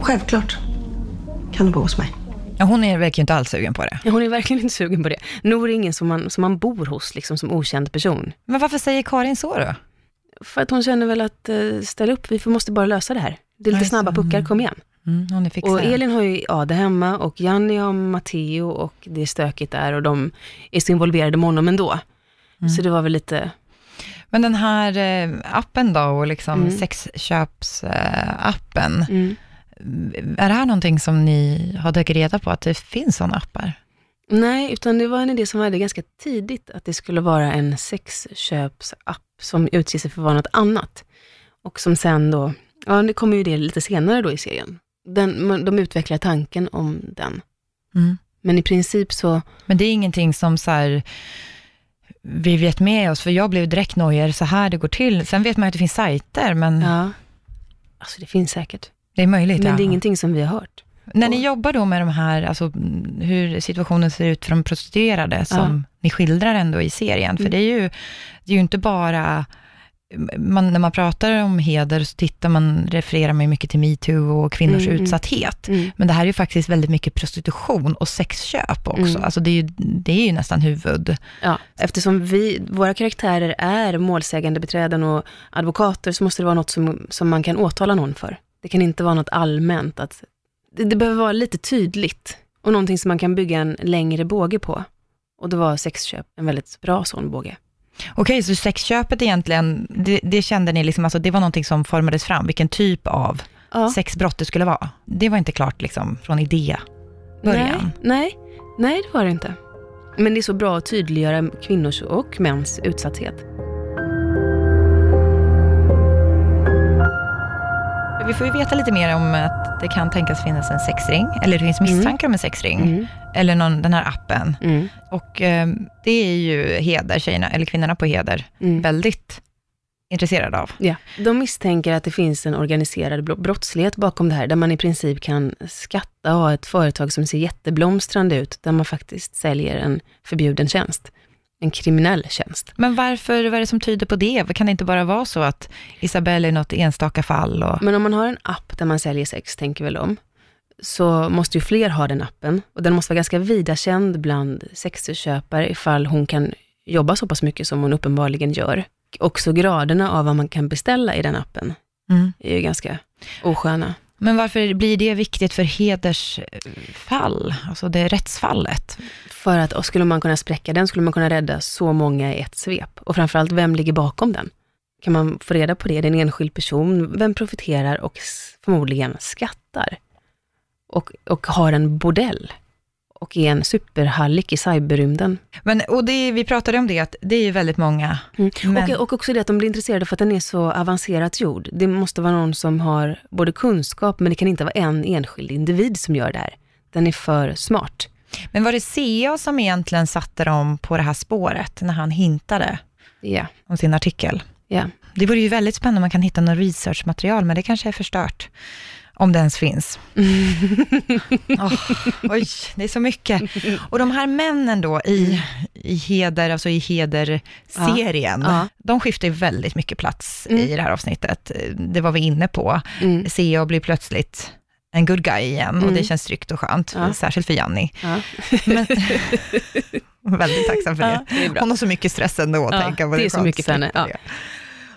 Självklart kan du bo hos mig. Ja, hon är, ju inte alls sugen på det. Ja, Hon är verkligen inte sugen på det. Nor är ingen som man, som man bor hos, liksom som okänd person. Men varför säger Karin så då? För att hon känner väl att, eh, ställ upp, vi måste bara lösa det här. Det är lite snabba så. puckar, kom igen. Mm, hon är. Och Elin har ju Ada hemma och Janni har Matteo och det är stökigt där och de är så involverade med honom ändå. Så det var väl lite, Men den här eh, appen då, och liksom Mm. sexköpsappen, mm. Är det här någonting som ni har tagit reda på, att det finns sådana appar? Nej, utan det var en idé som var ganska tidigt, att det skulle vara en sexköpsapp som utger sig för att vara något annat. Och som sen då, ja det kommer ju det lite senare då i serien. Den, de utvecklar tanken om den. Mm. Men i princip så, Men det är ingenting som så här, vi vet med oss, för jag blev direkt nojig, så här det går till. Sen vet man att det finns sajter, men ja, alltså det finns säkert. Det är möjligt. Men ja. det är ingenting som vi har hört. När ni jobbar då med de här, alltså hur situationen ser ut för de prostituerade, som ni skildrar ändå i serien, för Mm. det är ju, det är ju inte bara, man, när man pratar om heder så tittar man, refererar man mycket till metoo och kvinnors Mm, mm. utsatthet. Mm. Men det här är ju faktiskt väldigt mycket prostitution och sexköp också. Mm. Alltså det är, ju, det är ju nästan huvud. Ja, eftersom vi, våra karaktärer är målsägande beträden och advokater så måste det vara något som, som man kan åtala någon för. Det kan inte vara något allmänt. Att, det, det behöver vara lite tydligt och någonting som man kan bygga en längre båge på. Och då var sexköp en väldigt bra sån båge. Okej, så sexköpet egentligen, det, det kände ni liksom, alltså det var någonting som formades fram, vilken typ av Ja. sexbrott det skulle vara. Det var inte klart liksom från idé början. Nej, nej, nej, det var det inte. Men det är så bra att tydliggöra kvinnors och mäns utsatthet. Vi får ju veta lite mer om att det kan tänkas finnas en sexring, eller det finns misstankar om en sexring, Mm. eller någon, den här appen. Mm. Och eh, det är ju Heder, tjejerna, eller kvinnorna på Heder, Mm. väldigt intresserade av. Ja, de misstänker att det finns en organiserad bro- brottslighet bakom det här, där man i princip kan skatta och ha ett företag som ser jätteblomstrande ut, där man faktiskt säljer en förbjuden tjänst. En kriminell tjänst. Men varför, vad är det som tyder på det? Kan det inte bara vara så att Isabelle är något enstaka fall? Och, Men om man har en app där man säljer sex, tänker väl om, så måste ju fler ha den appen. Och den måste vara ganska vida känd bland sexköpare ifall hon kan jobba så pass mycket som hon uppenbarligen gör. Också graderna av vad man kan beställa i den appen Mm. är ju ganska osköna. Men varför blir det viktigt för hedersfall, alltså det rättsfallet? För att och skulle man kunna spräcka den, skulle man kunna rädda så många i ett svep. Och framförallt, vem ligger bakom den? Kan man få reda på det? Det är en enskild person. Vem profiterar och förmodligen skattar? Och, och har en bordell? Och är en superhallik i cyberrymden. Men, och det, vi pratade om det, att det är ju väldigt många. Men, Och, och också det att de blir intresserade för att den är så avancerat gjord. Det måste vara någon som har både kunskap, men det kan inte vara en enskild individ som gör det här. Den är för smart. men var det CA som egentligen satte dem på det här spåret, när han hintade Ja, om sin artikel? ja. Det vore ju väldigt spännande om man kan hitta något researchmaterial, men det kanske är förstört. Om det ens finns. [laughs] Åh, oj, det är så mycket. Och de här männen då i, i heder, alltså i heder-serien, Ja, ja. de skiftar ju väldigt mycket plats Mm. i det här avsnittet. Det var vi inne på. Mm. Sea blir plötsligt en good guy igen och Mm. det känns tryggt och skönt, Ja. särskilt för Janni. Ja. [laughs] Men, [laughs] väldigt tacksam för det. det. Hon har så mycket stress ändå Ja, tänka på. det är så mycket för henne, det.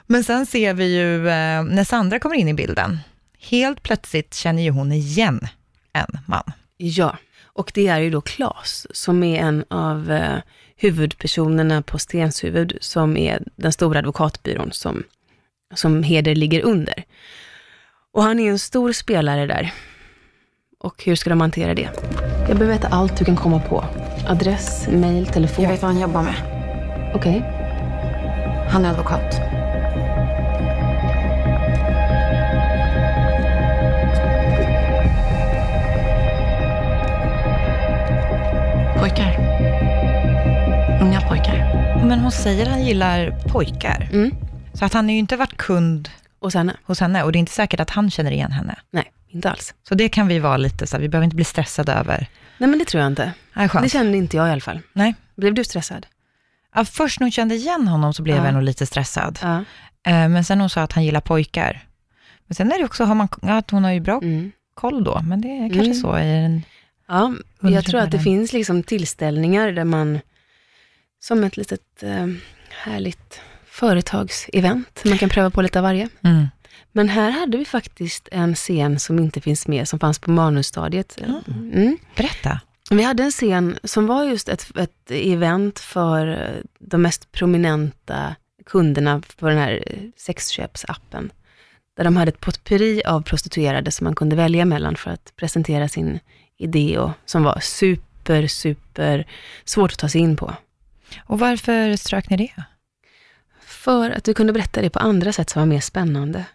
Men sen ser vi ju eh, när Sandra kommer in i bilden, helt plötsligt känner ju hon igen en man. Ja, och det är ju då Klas som är en av eh, huvudpersonerna på Stenshuvud, som är den stora advokatbyrån som, som Heder ligger under. Och han är en stor spelare där. Och hur ska de hantera det? Jag behöver veta allt du kan komma på. Adress, mail, telefon. Jag vet vad han jobbar med. Okej. Han är advokat. Pojkar. Unga pojkar. Men hon säger att han gillar pojkar. Mm. Så att han har ju inte varit kund Och sen? hos henne och det är inte säkert att han känner igen henne. Nej, inte alls. Så det kan vi vara lite så här, vi behöver inte bli stressade över. Nej, men det tror jag inte. Nej, skönt. Det kände inte jag i alla fall. Nej. Blev du stressad? Ja, först när hon kände igen honom så blev Ja. jag nog lite stressad. Ja. Eh, Men sen hon sa att han gillar pojkar. Men sen är det också, har man, ja, att hon har ju bra Mm. koll då, men det är kanske Mm. så i en... Ja, jag tror att det den. finns liksom tillställningar där man, som ett litet eh, härligt företagsevent, man kan pröva på lite av varje. Mm. Men här hade vi faktiskt en scen som inte finns med, som fanns på manusstadiet. Mm. Berätta. Vi hade en scen som var just ett, ett event för de mest prominenta kunderna på den här eh, sexköpsappen. Där de hade ett potpurri av prostituerade som man kunde välja mellan för att presentera sin idé och som var super, super svårt att ta sig in på. Och varför strök ni det? För att vi kunde berätta det på andra sätt som var mer spännande.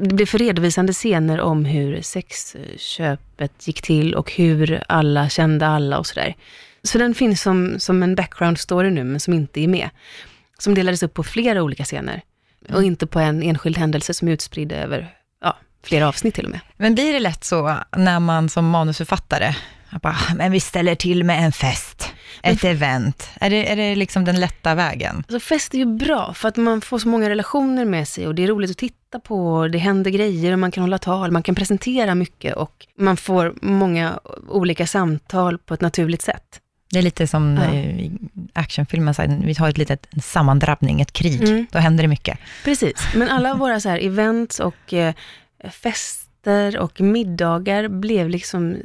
Det blev för redovisande scener om hur sexköpet gick till och hur alla kände alla och sådär. Så den finns som, som en background story nu, men som inte är med. Som delades upp på flera olika scener. Och inte på en enskild händelse som är utspridd över flera avsnitt till och med. Men blir det lätt så när man som manusförfattare, bara, men vi ställer till med en fest, ett event. Är det, är det liksom den lätta vägen? Alltså fest är ju bra, för att man får så många relationer med sig och det är roligt att titta på, det händer grejer och man kan hålla tal, man kan presentera mycket och man får många olika samtal på ett naturligt sätt. Det är lite som Ja. eh, i actionfilmen, så här, vi har ett litet en sammandrabbning, ett krig, Mm. då händer det mycket. Precis, men alla våra så här events och eh, fester och middagar blev liksom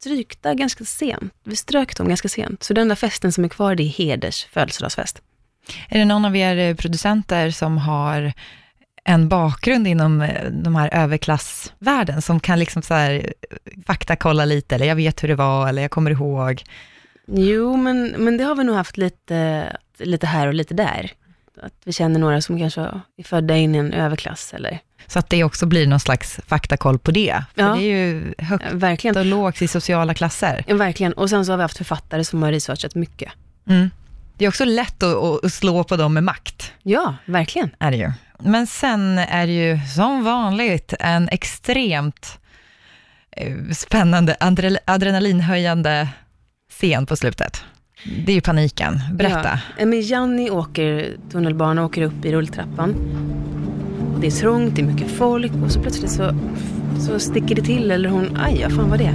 strykta ganska sent. Vi strök dem ganska sent, så den enda festen som är kvar det är Heders födelsedagsfest. Är det någon av er eh, producenter som har en bakgrund inom eh, de här överklassvärlden, som kan liksom så här eh, faktakolla lite, eller jag vet hur det var, eller jag kommer ihåg. Jo, men, men det har vi nog haft lite, lite här och lite där. Att vi känner några som kanske är födda in i en överklass eller... Så att det också blir någon slags faktakoll på det. För Ja. det är ju högt verkligen. och lågt i sociala klasser. Ja, verkligen. Och sen så har vi haft författare som har researchat mycket. Mm. Det är också lätt att, att slå på dem med makt. Ja, verkligen. Är det ju. Men sen är det ju som vanligt en extremt eh, spännande, adre- adrenalinhöjande scen på slutet. Det är ju paniken. Berätta. Ja. Men Janni åker tunnelbana, åker upp i rulltrappan. Det är trångt, det är mycket folk och så plötsligt så, så sticker det till eller hon, aj, vad fan var det?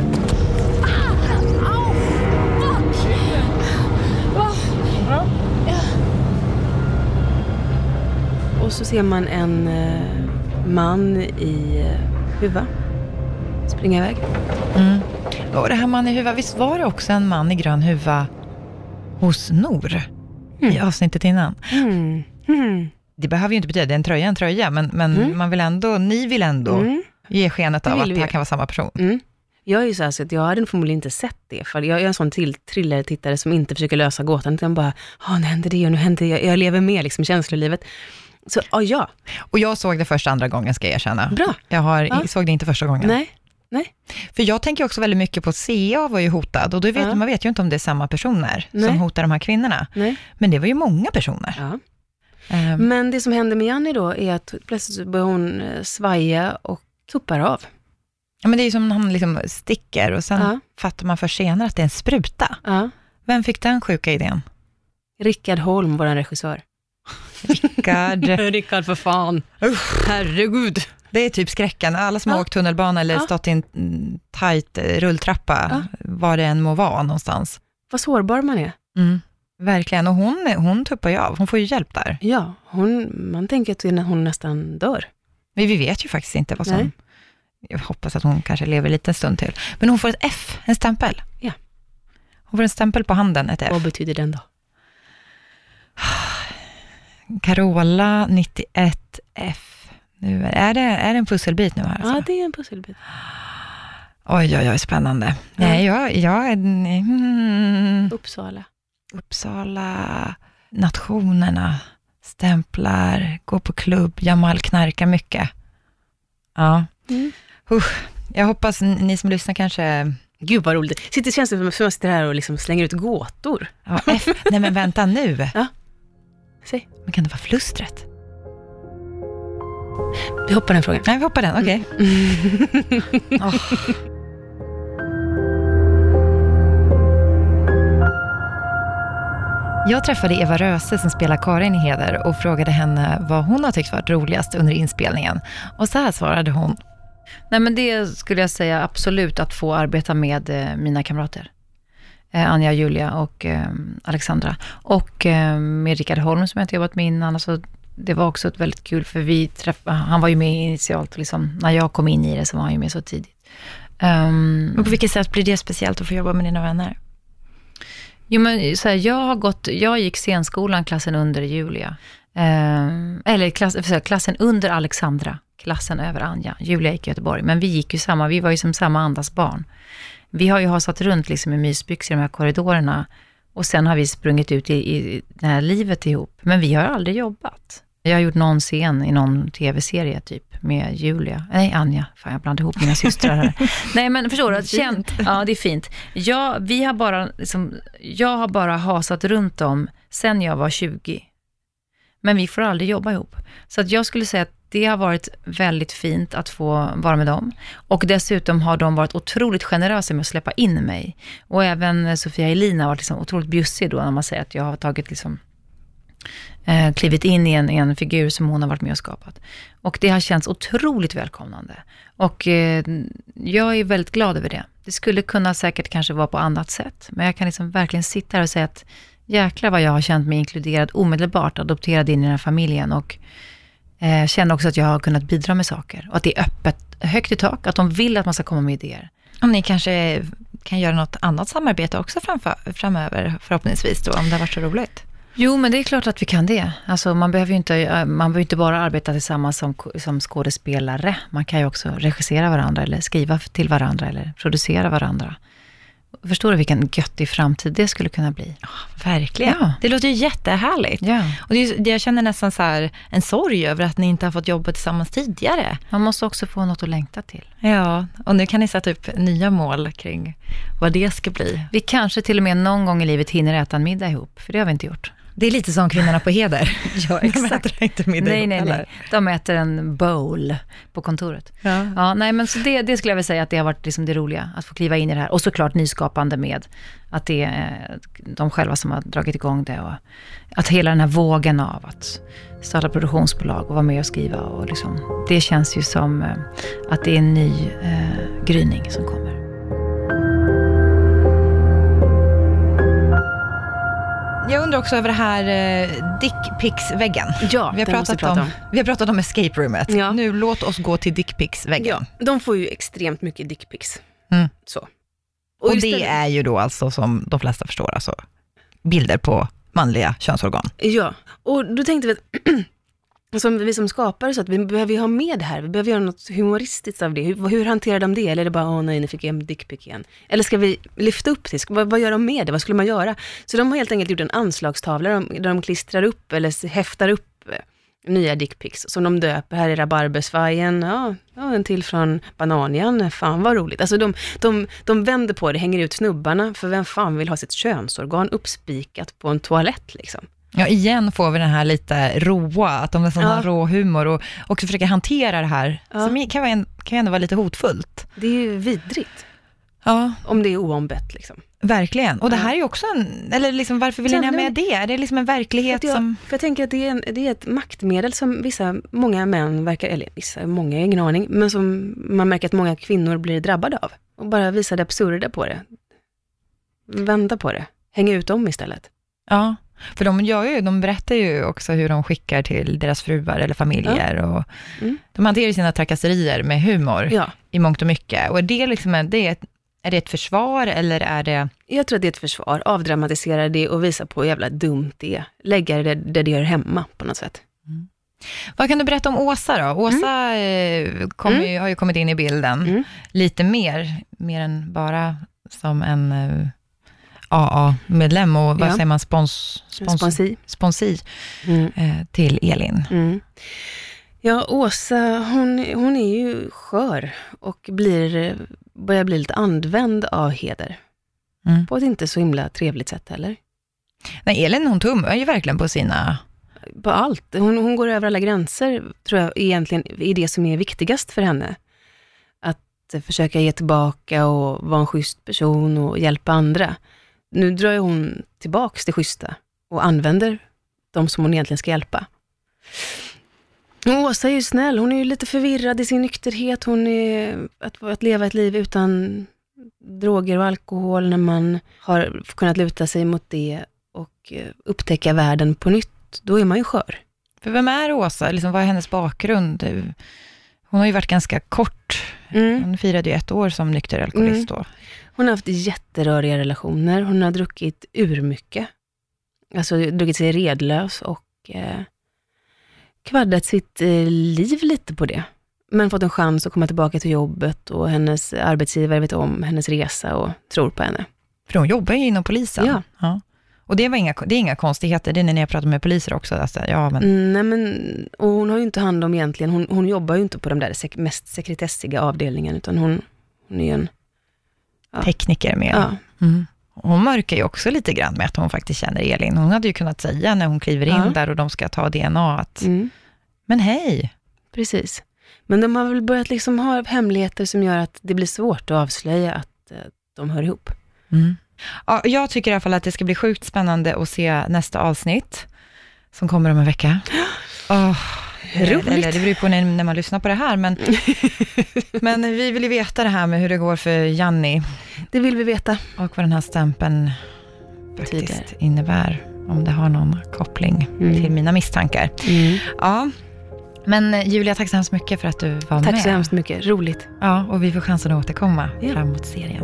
Och så ser man en eh, man i eh, huva springa iväg. Mm. Och det här man i huva, visst var det också en man i grön huva hos Nor i avsnittet innan? Mm. Mm. Det behöver ju inte betyda, det är en tröja en tröja, men, men Mm. man vill ändå, ni vill ändå Mm. ge skenet av att det här kan vara samma person. Mm. Jag är ju så, här så att jag hade förmodligen inte sett det, för jag är en sån till thriller-tittare som inte försöker lösa gåtan, utan bara, ja nu händer det och nu händer det, jag, jag lever med liksom känslolivet. Så ja, ja. Och jag såg det första andra gången, ska jag erkänna. Bra. Jag har, Ja. såg det inte första gången. Nej, nej. För jag tänker också väldigt mycket på CA var ju hotad, och då vet, Ja. man vet ju inte om det är samma personer Nej. som hotar de här kvinnorna. nej. Men det var ju många personer. Ja. Ehm, Men det som händer med Janni då är att plötsligt börjar hon eh, svaja och tuppar av. ja, men det är ju som när han liksom sticker, och sen Ja. fattar man för senare att det är en spruta. Ja. Vem fick den sjuka idén? Rickard Holm, vår regissör. Rickard. [laughs] Rickard för fan. Herregud. Det är typ skräcken. Alla som har Ja. åkt tunnelbana eller Ja. stått i en mm, tajt eh, rulltrappa, Ja. var det än må vara någonstans. Vad sårbar man är. Mm. Verkligen, och hon, hon tuppar ju av. Hon får ju hjälp där. Ja, hon, man tänker att hon nästan dör. Men vi vet ju faktiskt inte vad som... Nej. Jag hoppas att hon kanske lever en liten stund till. Men hon får ett F, en stämpel. Ja. Hon får en stämpel på handen, ett F. Vad betyder den då? [sighs] Carola 91F. Nu är, det, är det en pusselbit nu här? Ja, Alltså? det är en pusselbit. Oj, oj, oj, spännande. Nej, jag, jag är... Mm, Uppsala. Uppsala, nationerna, stämplar, gå på klubb, Jamal knarkar mycket. Ja. Mm. Usch, jag hoppas ni som lyssnar kanske... Gud vad roligt. Sitter, känns det som att jag sitter här och liksom slänger ut gåtor. Ja, F, nej men vänta nu. Ja. Säg. Men kan det vara flustret? Vi hoppar den frågan. Nej, vi hoppar den. Okej. Åh. [laughs] Jag träffade Eva Röse som spelar Karin i Heder och frågade henne vad hon har tyckt varit roligast under inspelningen. Och så här svarade hon. Nej, men det skulle jag säga absolut att få arbeta med eh, mina kamrater. Eh, Anja, Julia och eh, Alexandra. Och med Rickard Holm som jag inte jobbat med innan. Alltså, det var också ett väldigt kul, för vi träff, han var ju med initialt, liksom, när jag kom in i det så var han ju med så tidigt. Ehm, Men på vilket sätt blir det speciellt att få jobba med dina vänner? Jo, men så här, jag, har gått, jag gick scenskolan, klassen under Julia. Eh, eller klass, här, klassen under Alexandra, klassen över Anja. Julia gick i Göteborg, men vi gick ju samma, vi var ju som samma andas barn. Vi har ju hasat runt liksom i mysbyxor i de här korridorerna och sen har vi sprungit ut i, i det här livet ihop. Men vi har aldrig jobbat. Jag har gjort någon scen i någon tv-serie typ med Julia, nej Anja, fan jag blandade ihop mina systrar här. [laughs] nej men förstår du, känn, ja det är fint. Jag, vi har bara, liksom, jag har bara hasat runt dem sen jag var 20. Men vi får aldrig jobba ihop. Så att jag skulle säga att det har varit väldigt fint att få vara med dem. Och dessutom har de varit otroligt generösa med att släppa in mig. Och även Sofia Elina har varit liksom otroligt bjussig då när man säger att jag har tagit liksom eh, klivit in i en, en figur som hon har varit med och skapat. Och det har känts otroligt välkomnande. Och eh, jag är väldigt glad över det. Det skulle kunna säkert kanske vara på annat sätt, men jag kan liksom verkligen sitta här och säga att jäklar vad jag har känt mig inkluderad omedelbart, adopterad in i den här familjen och eh, känner också att jag har kunnat bidra med saker. Och att det är öppet, högt i tak, att de vill att man ska komma med idéer. Om ni kanske kan göra något annat samarbete också framför, framöver, förhoppningsvis då, om det har varit så roligt. Jo, men det är klart att vi kan det. Alltså, man behöver ju inte, eh, man behöver inte bara arbeta tillsammans som, som skådespelare. Man kan ju också regissera varandra, eller skriva till varandra, eller producera varandra. Förstår du vilken göttig framtid det skulle kunna bli? Verkligen. Ja. Det låter ju jättehärligt. Ja. Och det är, jag känner nästan så en sorg över att ni inte har fått jobba tillsammans tidigare. Man måste också få något att längta till. Ja, och nu kan ni sätta upp nya mål kring vad det ska bli. Vi kanske till och med någon gång i livet hinner äta en middag ihop, för det har vi inte gjort. Det är lite som kvinnorna på heder. [laughs] Ja, De äter inte middag nej, nej, nej. De äter en bowl på kontoret. Ja. Ja, nej, men så det, det skulle jag vilja säga att det har varit liksom det roliga, att få kliva in i det här. Och såklart nyskapande med att det är eh, de själva som har dragit igång det. Och att hela den här vågen av att starta produktionsbolag och vara med och skriva. Och liksom, det känns ju som eh, att det är en ny eh, gryning som kommer. Jag undrar också över det här eh, dickpics-väggen. Ja, vi har, pratat om, om. vi har pratat om escape roomet. Ja. Nu låt oss gå till dickpics-väggen. Ja, de får ju extremt mycket dickpics. Mm. Så. Och, just det är ju då alltså, som de flesta förstår, alltså bilder på manliga könsorgan. Ja, och då tänkte vi att [clears throat] som vi som skapare, så att vi behöver ju ha med det här. Vi behöver göra något humoristiskt av det. Hur, hur hanterar de det? Eller är det bara, åh nej, nu fick jag en dickpic igen. Eller ska vi lyfta upp det? Vad, vad gör de med det? Vad skulle man göra? Så de har helt enkelt gjort en anslagstavla där de, där de klistrar upp eller häftar upp eh, nya dickpics som de döper. Här är rabarbersvajen, ja, ja, en till från Bananian, fan vad roligt. Alltså de, de, de vänder på det, hänger ut snubbarna, för vem fan vill ha sitt könsorgan uppspikat på en toalett liksom? Ja, igen får vi den här lite roa, att de nästan Ja. har rå humor och också försöker hantera det här, Ja. som kan, vara kan ändå vara lite hotfullt. Det är ju vidrigt. Ja, Om det är oombett liksom. Verkligen. Och det här är ju också en, eller liksom varför vill ni ha med det? Är det liksom en verklighet jag, som... För jag tänker att det är, en, det är ett maktmedel som vissa, många män verkar, eller vissa, många, ingen aning, men som man märker att många kvinnor blir drabbade av. Och bara visa det absurda på det. Vända på det. Hänga ut dem istället. Ja, för de, gör ju, de berättar ju också hur de skickar till deras fruar eller familjer. Ja. Och mm. De hanterar sina trakasserier med humor ja. i mångt och mycket. Och är det, liksom, är, det ett, är det ett försvar eller är det... Jag tror att det är ett försvar. Avdramatisera det och visa på hur jävla dumt det är. Lägga det där det gör hemma på något sätt. Mm. Vad kan du berätta om Åsa då? Åsa mm. kom mm. ju, har ju kommit in i bilden mm. lite mer, mer än bara som en uh, AA-medlem och vad ja. säger man, spons, spons, sponsi, sponsi mm. eh, till Elin. Mm. Ja, Åsa, hon, hon är ju skör och blir, börjar bli lite använd av Heder. Mm. På ett inte så himla trevligt sätt heller. Nej, Elin hon tummar ju verkligen på sina... På allt. Hon, hon går över alla gränser, tror jag egentligen är det som är viktigast för henne. Att försöka ge tillbaka och vara en schysst person och hjälpa andra. Nu drar ju hon tillbaks det schyssta och använder de som hon egentligen ska hjälpa. Åsa är ju snäll, hon är ju lite förvirrad i sin nykterhet. Hon är, att, att leva ett liv utan droger och alkohol när man har kunnat luta sig mot det och eh, upptäcka världen på nytt, då är man ju skör. För vem är Åsa? Liksom, vad är hennes bakgrund? Hon har ju varit ganska kort. Mm. Hon firade ju ett år som nykter alkoholist mm. då. Hon har haft jätteröriga relationer. Hon har druckit urmycket. Alltså druckit sig redlös och eh, kvaddat sitt eh, liv lite på det. Men fått en chans att komma tillbaka till jobbet och hennes arbetsgivare vet om hennes resa och tror på henne. För hon jobbar ju inom polisen. Ja. ja. Och det, var inga, det är inga konstigheter, det är när jag pratar med poliser också. Alltså, ja, men... Mm, nej, men, och hon har ju inte hand om egentligen, hon, hon jobbar ju inte på de där sek mest sekretessiga avdelningarna, utan hon, hon är en ja. tekniker med. Ja. Mm. Hon mörkar ju också lite grann med att hon faktiskt känner Elin. Hon hade ju kunnat säga när hon kliver in ja. där och de ska ta DNA att, mm. men hej. Precis. Men de har väl börjat liksom ha hemligheter som gör att det blir svårt att avslöja att eh, de hör ihop. Mm. Ja, jag tycker i alla fall att det ska bli sjukt spännande att se nästa avsnitt, som kommer om en vecka. [gasps] Oh, Roligt. Eller, det beror på när, när man lyssnar på det här, men, [laughs] men vi vill ju veta det här med hur det går för Janni. Det vill vi veta. Och vad den här stämpeln faktiskt Tider. innebär, om det har någon koppling mm. till mina misstankar. Mm. Ja. Men Julia, tack så hemskt mycket för att du var tack med. Tack så hemskt mycket, roligt. Ja, och vi får chansen att återkomma ja. framåt serien.